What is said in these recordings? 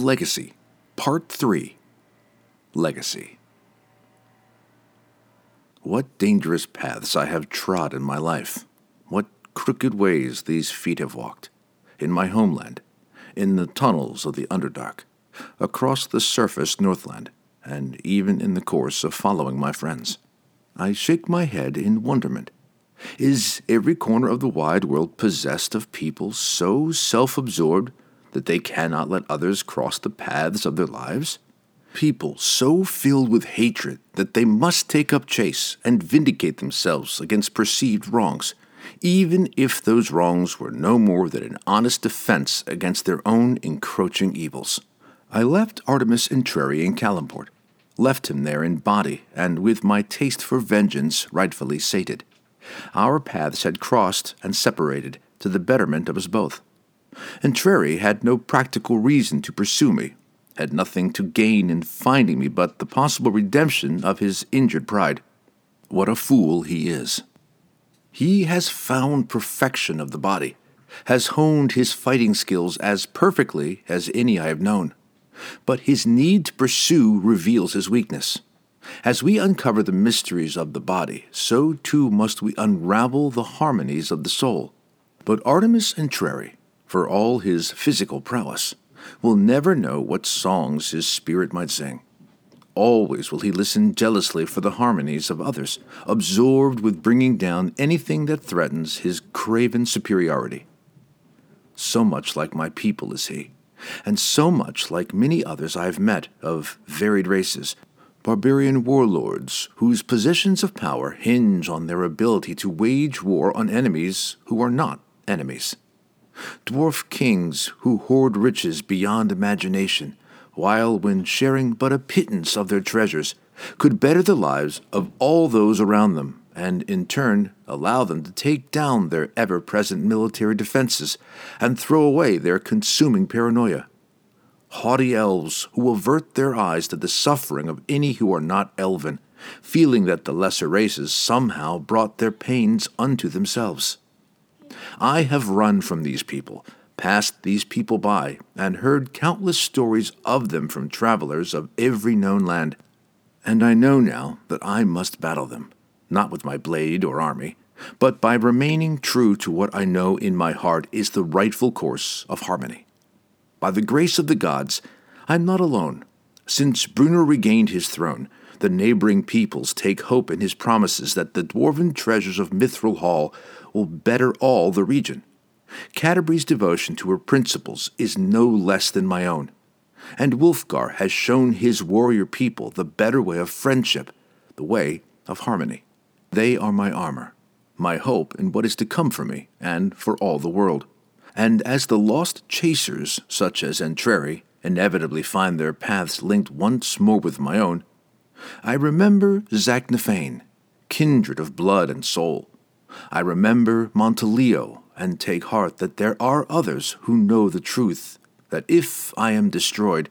Legacy, Part 3 Legacy. What dangerous paths I have trod in my life. What crooked ways these feet have walked. In my homeland, in the tunnels of the Underdark, across the surface Northland, and even in the course of following my friends. I shake my head in wonderment. Is every corner of the wide world possessed of people so self absorbed that they cannot let others cross the paths of their lives? People so filled with hatred that they must take up chase and vindicate themselves against perceived wrongs, even if those wrongs were no more than an honest defense against their own encroaching evils. I left Artemis Entreri in Calimport, left him there in body and with my taste for vengeance rightfully sated. Our paths had crossed and separated to the betterment of us both. Entreri had no practical reason to pursue me, had nothing to gain in finding me but the possible redemption of his injured pride. What a fool he is! He has found perfection of the body, has honed his fighting skills as perfectly as any I have known. But his need to pursue reveals his weakness. As we uncover the mysteries of the body, so too must we unravel the harmonies of the soul. But Artemis Entreri, for all his physical prowess, will never know what songs his spirit might sing. Always will he listen jealously for the harmonies of others, absorbed with bringing down anything that threatens his craven superiority. So much like my people is he, and so much like many others I have met of varied races, barbarian warlords whose positions of power hinge on their ability to wage war on enemies who are not enemies dwarf kings who hoard riches beyond imagination, while, when sharing but a pittance of their treasures, could better the lives of all those around them, and in turn allow them to take down their ever present military defenses and throw away their consuming paranoia. Haughty elves who avert their eyes to the suffering of any who are not elven, feeling that the lesser races somehow brought their pains unto themselves. I have run from these people, passed these people by, and heard countless stories of them from travelers of every known land. And I know now that I must battle them, not with my blade or army, but by remaining true to what I know in my heart is the rightful course of harmony. By the grace of the gods, I am not alone. Since Bruenor regained his throne, the neighboring peoples take hope in his promises that the dwarven treasures of Mithril Hall will better all the region. Catti-brie's devotion to her principles is no less than my own. And Wulfgar has shown his warrior people the better way of friendship, the way of harmony. They are my armor, my hope in what is to come for me and for all the world. And as the lost chasers, such as Entreri, inevitably find their paths linked once more with my own, I remember Zaknafein, kindred of blood and soul, I remember Montolio and take heart that there are others who know the truth, that if I am destroyed,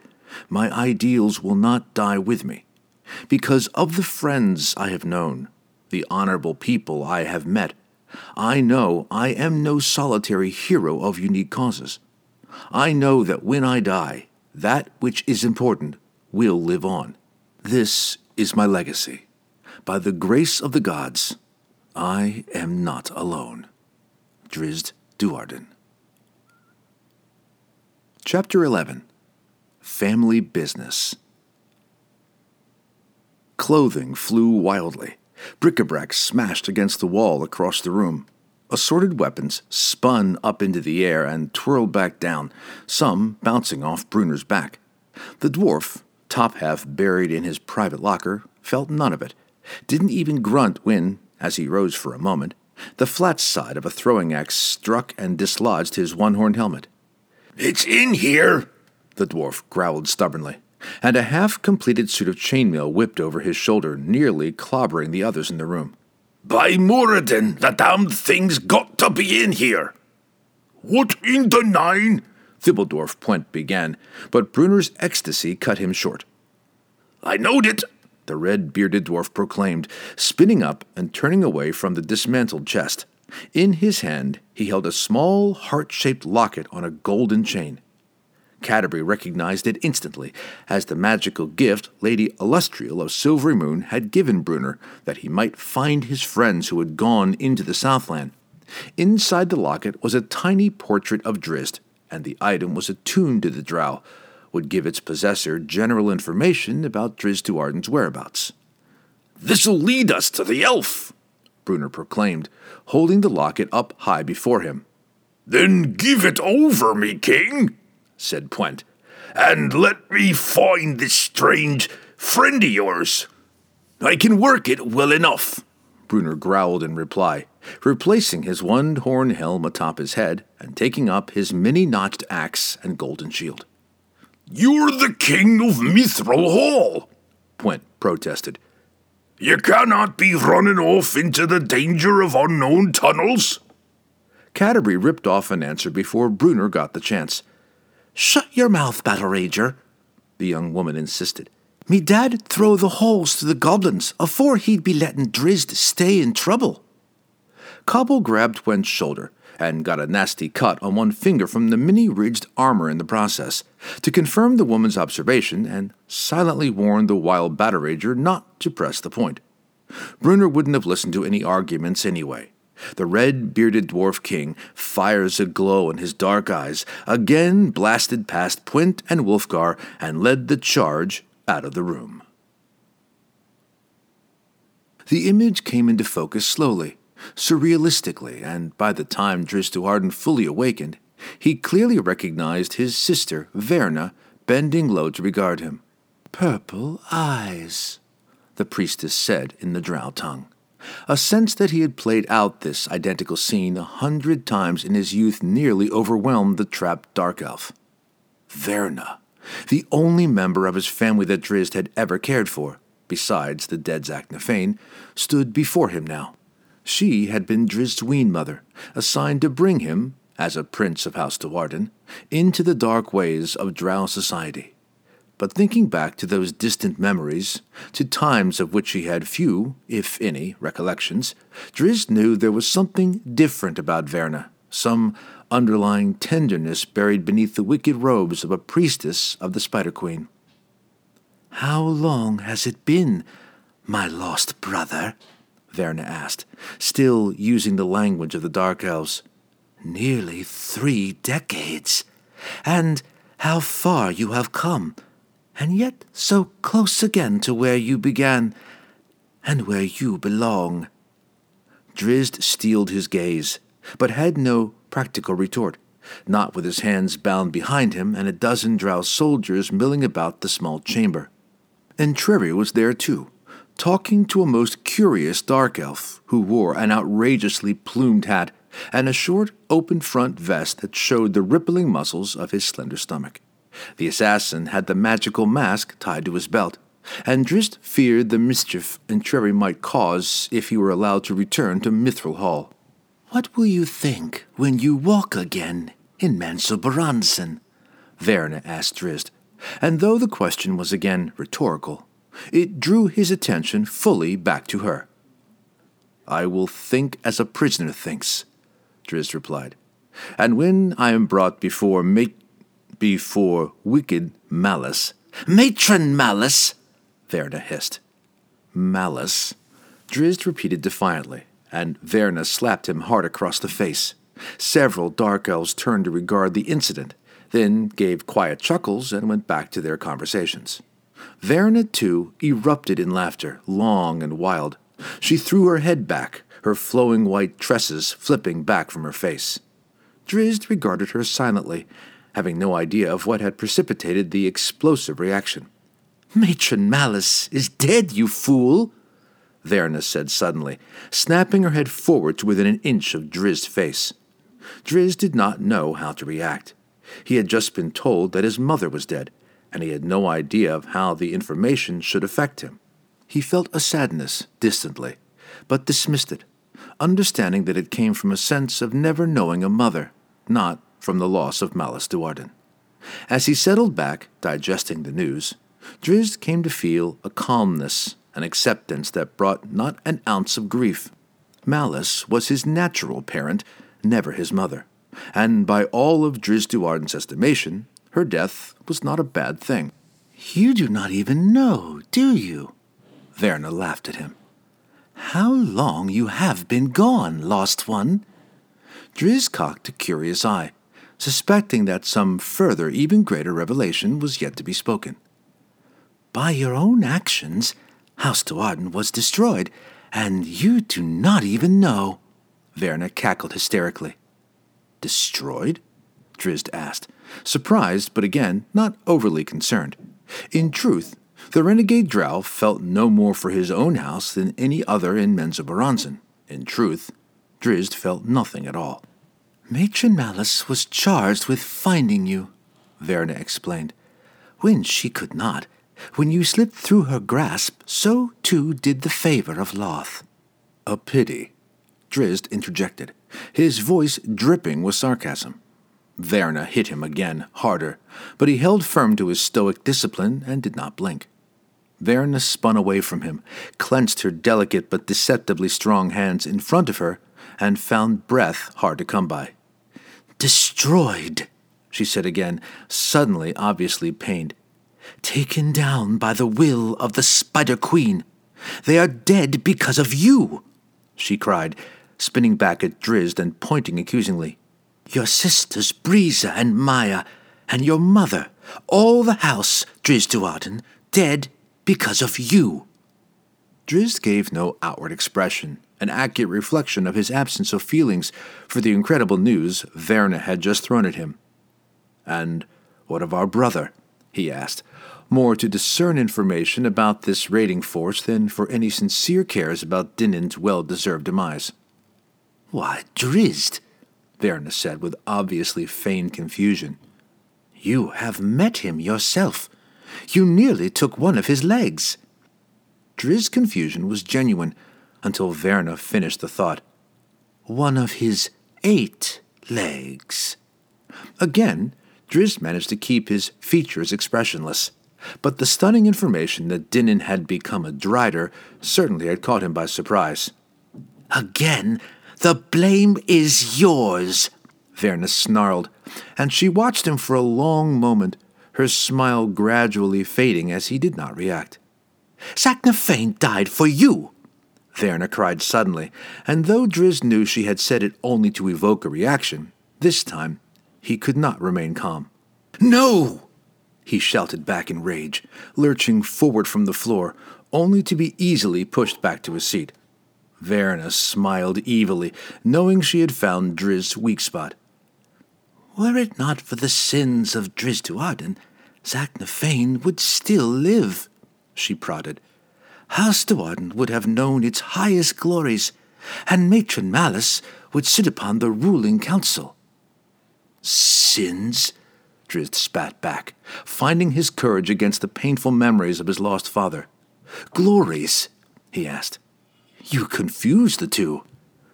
my ideals will not die with me. Because of the friends I have known, the honorable people I have met, I know I am no solitary hero of unique causes. I know that when I die, that which is important will live on. This is my legacy. By the grace of the gods, I am not alone. Drizzt Do'Urden. Chapter 11 Family Business Clothing flew wildly. Bric-a-brac smashed against the wall across the room. Assorted weapons spun up into the air and twirled back down, some bouncing off Bruenor's back. The dwarf, top half buried in his private locker, felt none of it, didn't even grunt when, as he rose for a moment, the flat side of a throwing axe struck and dislodged his one horned helmet. It's in here, the dwarf growled stubbornly, and a half completed suit of chainmail whipped over his shoulder, nearly clobbering the others in the room. By Moradin, the damned thing's got to be in here. What in the nine? Thibbledorf Pwent began, but Bruenor's ecstasy cut him short. I knowed it, the red bearded dwarf proclaimed, spinning up and turning away from the dismantled chest. In his hand, he held a small, heart shaped locket on a golden chain. Catti-brie recognized it instantly as the magical gift Lady Alustriel of Silverymoon had given Bruenor that he might find his friends who had gone into the Southland. Inside the locket was a tiny portrait of Drizzt, and the item was attuned to the drow, would give its possessor general information about Drizzt Do'Urden's whereabouts. This'll lead us to the elf, Bruenor proclaimed, holding the locket up high before him. Then give it over me, king, said Pwent, and let me find this strange friend of yours. I can work it well enough, Bruenor growled in reply, replacing his one horn helm atop his head and taking up his many notched axe and golden shield. You're the king of Mithril Hall, Pwent protested. You cannot be running off into the danger of unknown tunnels. Catti-brie ripped off an answer before Bruenor got the chance. Shut your mouth, Battle Rager, the young woman insisted. Me dad throw the holes to the goblins afore he'd be letting Drizzt stay in trouble. Cobble grabbed Pwent's shoulder and got a nasty cut on one finger from the mini ridged armor in the process, to confirm the woman's observation and silently warned the wild battle rager not to press the point. Bruenor wouldn't have listened to any arguments anyway. The red bearded dwarf king, fires aglow in his dark eyes, again blasted past Pwent and Wulfgar, and led the charge out of the room. The image came into focus slowly, surrealistically, and by the time Drizzt Do'Urden fully awakened, he clearly recognized his sister, Verna, bending low to regard him. Purple eyes, the priestess said in the drow tongue. A sense that he had played out this identical scene a hundred times in his youth nearly overwhelmed the trapped dark elf. Verna, the only member of his family that Drizzt had ever cared for, besides the dead Zaknafein, stood before him now. She had been Drizzt's wean mother, assigned to bring him, as a prince of House Do'Urden, into the dark ways of drow society. But thinking back to those distant memories, to times of which he had few, if any, recollections, Drizzt knew there was something different about Verna, some underlying tenderness buried beneath the wicked robes of a priestess of the Spider Queen. How long has it been, my lost brother? Verna asked, still using the language of the Dark Elves. Nearly three decades. And how far you have come, and yet so close again to where you began, and where you belong. Drizzt steeled his gaze, but had no practical retort, not with his hands bound behind him and a dozen drow soldiers milling about the small chamber. Entreri was there too, talking to a most curious dark elf who wore an outrageously plumed hat and a short, open front vest that showed the rippling muscles of his slender stomach. The assassin had the magical mask tied to his belt, and Drizzt feared the mischief Entreri might cause if he were allowed to return to Mithril Hall. What will you think when you walk again in Menzoberranzan? Verna asked Drizzt, and though the question was again rhetorical, it drew his attention fully back to her. I will think as a prisoner thinks, Drizzt replied. And when I am brought before ma- before wicked malice, matron malice, Verna hissed. Malice, Drizzt repeated defiantly, and Verna slapped him hard across the face. Several dark elves turned to regard the incident, then gave quiet chuckles and went back to their conversations. Verna, too, erupted in laughter, long and wild. She threw her head back, her flowing white tresses flipping back from her face. Drizzt regarded her silently, having no idea of what had precipitated the explosive reaction. Matron Malice is dead, you fool, Verna said suddenly, snapping her head forward to within an inch of Drizzt's face. Drizzt did not know how to react. He had just been told that his mother was dead, and he had no idea of how the information should affect him. He felt a sadness, distantly, but dismissed it, understanding that it came from a sense of never knowing a mother, not from the loss of Malice Do'Urden. As he settled back, digesting the news, Drizzt came to feel a calmness, an acceptance that brought not an ounce of grief. Malice was his natural parent, never his mother, and by all of Drizzt Do'Urden's estimation, her death was not a bad thing. You do not even know, do you? Verna laughed at him. How long you have been gone, lost one? Drizzt cocked a curious eye, suspecting that some further, even greater revelation was yet to be spoken. By your own actions, House Do'Urden was destroyed, and you do not even know. Verna cackled hysterically. Destroyed? Drizzt asked, surprised, but again, not overly concerned. In truth, the renegade drow felt no more for his own house than any other in Menzoberranzan. In truth, Drizzt felt nothing at all. Matron Malice was charged with finding you, Verna explained. When she could not, when you slipped through her grasp, so too did the favor of Lolth. A pity, Drizzt interjected, his voice dripping with sarcasm. Verna hit him again, harder, but he held firm to his stoic discipline and did not blink. Verna spun away from him, clenched her delicate but deceptively strong hands in front of her, and found breath hard to come by. Destroyed, she said again, suddenly obviously pained. Taken down by the will of the Spider Queen. They are dead because of you, she cried, spinning back at Drizzt and pointing accusingly. Your sisters, Briza and Maya, and your mother, all the house, Drizzt Do'Urden, dead because of you. Drizzt gave no outward expression, an accurate reflection of his absence of feelings for the incredible news Verna had just thrown at him. And what of our brother? he asked, more to discern information about this raiding force than for any sincere cares about Dinin's well deserved demise. Why, Drizzt, Verna said with obviously feigned confusion. You have met him yourself. You nearly took one of his legs. Drizzt's confusion was genuine until Verna finished the thought. One of his eight legs. Again, Drizzt managed to keep his features expressionless. But the stunning information that Dinin had become a Drider certainly had caught him by surprise. Again, the blame is yours, Verna snarled, and she watched him for a long moment, her smile gradually fading as he did not react. Zaknafein died for you, Verna cried suddenly, and though Drizzt knew she had said it only to evoke a reaction, this time he could not remain calm. No! he shouted back in rage, lurching forward from the floor, only to be easily pushed back to his seat. Verna smiled evilly, knowing she had found Drizzt's weak spot. Were it not for the sins of Drizzt Do'Urden, Zaknafein would still live, she prodded. House Do'Urden would have known its highest glories, and Matron Malice would sit upon the ruling council. Sins? Drizzt spat back, finding his courage against the painful memories of his lost father. Glories? he asked. You confuse the two.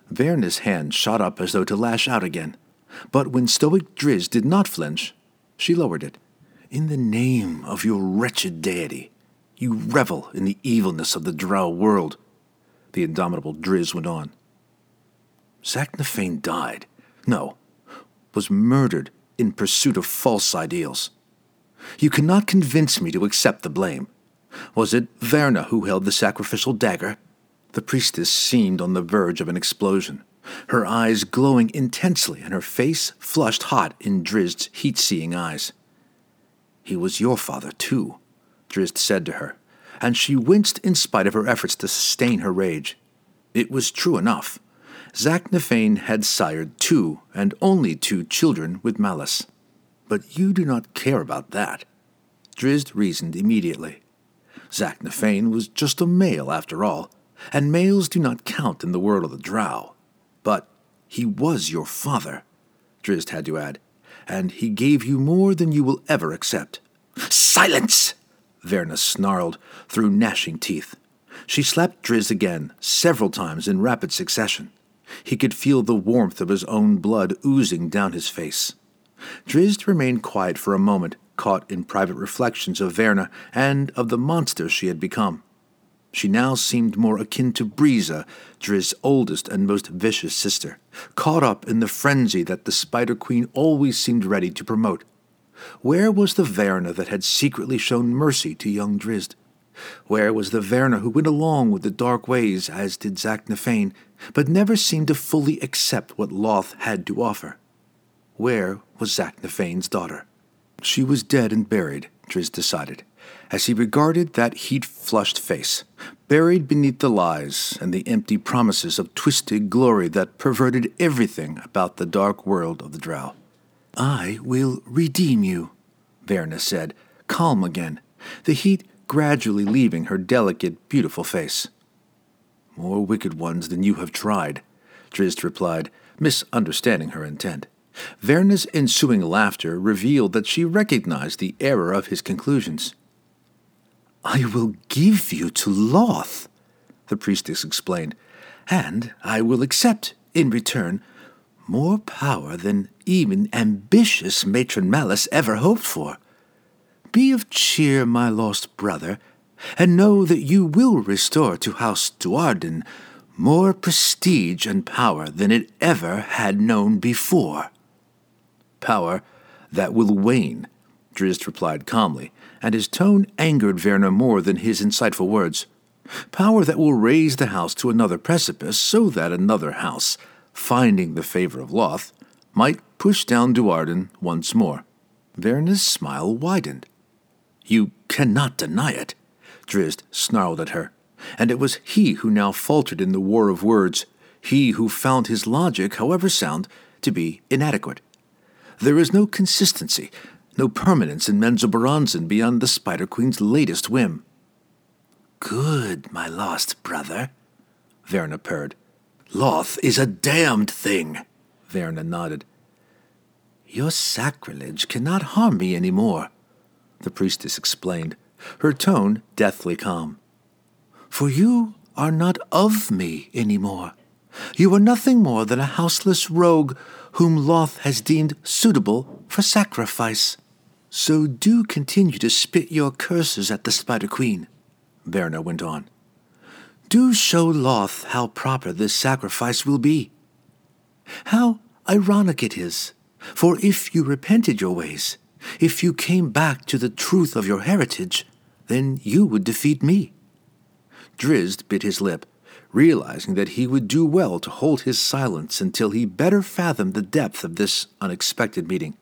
Verna's hand shot up as though to lash out again, but when stoic Drizzt did not flinch, she lowered it. In the name of your wretched deity, you revel in the evilness of the drow world, the indomitable Drizzt went on. Zaknafein died. No, was murdered in pursuit of false ideals. You cannot convince me to accept the blame. Was it Verna who held the sacrificial dagger? The priestess seemed on the verge of an explosion, her eyes glowing intensely and her face flushed hot in Drizzt's heat seeing eyes. He was your father, too, Drizzt said to her, and she winced in spite of her efforts to sustain her rage. It was true enough. Zaknafein had sired two and only two children with malice. But you do not care about that. Drizzt reasoned immediately. Zaknafein was just a male after all, and males do not count in the world of the drow. But he was your father, Drizzt had to add, and he gave you more than you will ever accept. Silence! Verna snarled through gnashing teeth. She slapped Drizzt again, several times in rapid succession. He could feel the warmth of his own blood oozing down his face. Drizzt remained quiet for a moment, caught in private reflections of Verna and of the monster she had become. She now seemed more akin to Briza, Drizzt's oldest and most vicious sister, caught up in the frenzy that the Spider Queen always seemed ready to promote. Where was the Verna that had secretly shown mercy to young Drizzt? Where was the Verna who went along with the dark ways, as did Zaknafein, but never seemed to fully accept what Lolth had to offer? Where was Zaknafein's daughter? She was dead and buried, Drizzt decided, as he regarded that heat flushed face, buried beneath the lies and the empty promises of twisted glory that perverted everything about the dark world of the Drow. I will redeem you, Verna said, calm again, the heat gradually leaving her delicate, beautiful face. More wicked ones than you have tried, Drizzt replied, misunderstanding her intent. Verna's ensuing laughter revealed that she recognized the error of his conclusions. I will give you to Lolth, the priestess explained, and I will accept, in return, more power than even ambitious Matron Malice ever hoped for. Be of cheer, my lost brother, and know that you will restore to House Do'Urden more prestige and power than it ever had known before. Power that will wane, Drizzt replied calmly, and his tone angered Verna more than his insightful words. Power that will raise the house to another precipice so that another house, finding the favor of Lolth, might push down Do'Urden once more. Verna's smile widened. You cannot deny it, Drizzt snarled at her, and it was he who now faltered in the war of words, he who found his logic, however sound, to be inadequate. There is no consistency, no permanence in Menzoberranzan beyond the Spider Queen's latest whim. Good, my lost brother, Verna purred. Lolth is a damned thing, Verna nodded. Your sacrilege cannot harm me any more the priestess explained, her tone deathly calm. For you are not of me any more. You are nothing more than a houseless rogue whom Lolth has deemed suitable for sacrifice. So do continue to spit your curses at the Spider Queen, Verna went on. Do show Lolth how proper this sacrifice will be. How ironic it is, for if you repented your ways, if you came back to the truth of your heritage, then you would defeat me. Drizzt bit his lip, realizing that he would do well to hold his silence until he better fathomed the depth of this unexpected meeting.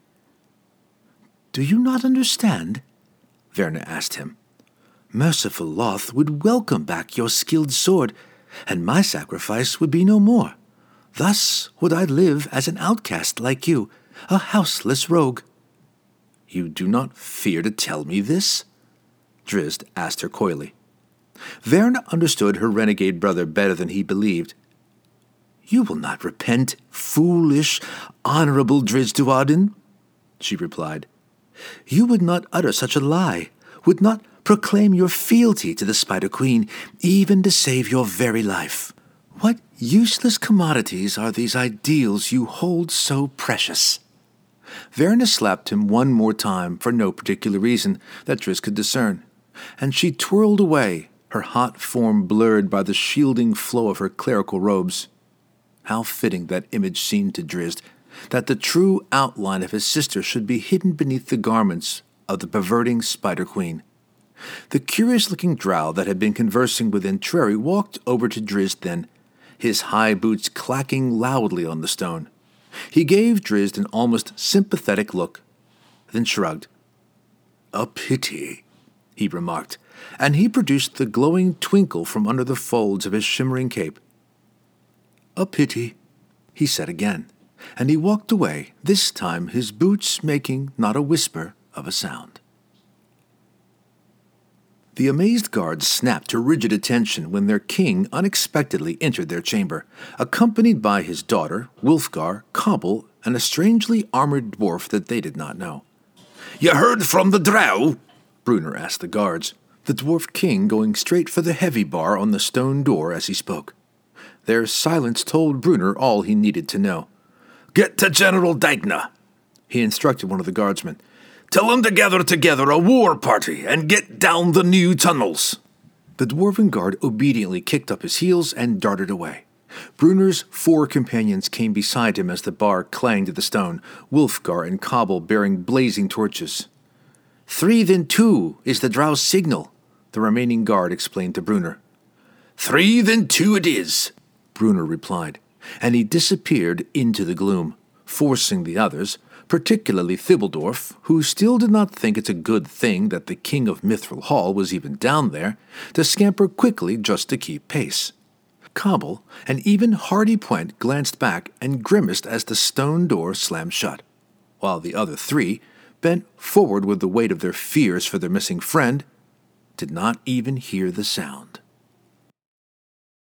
Do you not understand? Verna asked him. Merciful Lolth would welcome back your skilled sword, and my sacrifice would be no more. Thus would I live as an outcast like you, a houseless rogue. You do not fear to tell me this? Drizzt asked her coyly. Verna understood her renegade brother better than he believed. You will not repent, foolish, honorable Drizzt Do'Urden, she replied. You would not utter such a lie, would not proclaim your fealty to the Spider Queen, even to save your very life. What useless commodities are these ideals you hold so precious? Verna slapped him one more time for no particular reason that Drizzt could discern, and she twirled away, her hot form blurred by the shielding flow of her clerical robes. How fitting that image seemed to Drizzt, that the true outline of his sister should be hidden beneath the garments of the perverting Spider Queen. The curious looking drow that had been conversing with Entreri walked over to Drizzt then, his high boots clacking loudly on the stone. He gave Drizzt an almost sympathetic look, then shrugged. A pity, he remarked, and he produced the glowing twinkle from under the folds of his shimmering cape. A pity, he said again, and he walked away, this time his boots making not a whisper of a sound. The amazed guards snapped to rigid attention when their king unexpectedly entered their chamber, accompanied by his daughter, Wulfgar, Cobble, and a strangely armored dwarf that they did not know. You heard from the drow? Bruenor asked the guards, the dwarf king going straight for the heavy bar on the stone door as he spoke. Their silence told Bruenor all he needed to know. Get to General Dagna, he instructed one of the guardsmen. Tell him to gather together a war party and get down the new tunnels. The dwarven guard obediently kicked up his heels and darted away. Bruenor's four companions came beside him as the bar clanged to the stone, Wulfgar and Cobble bearing blazing torches. Three then two is the drow's signal, the remaining guard explained to Bruenor. Three then two it is, Bruenor replied, and he disappeared into the gloom, forcing the others, particularly Thibbledorf, who still did not think it a good thing that the king of Mithril Hall was even down there, to scamper quickly just to keep pace. Cobble and even Hardy Pwent glanced back and grimaced as the stone door slammed shut, while the other three, bent forward with the weight of their fears for their missing friend, did not even hear the sound.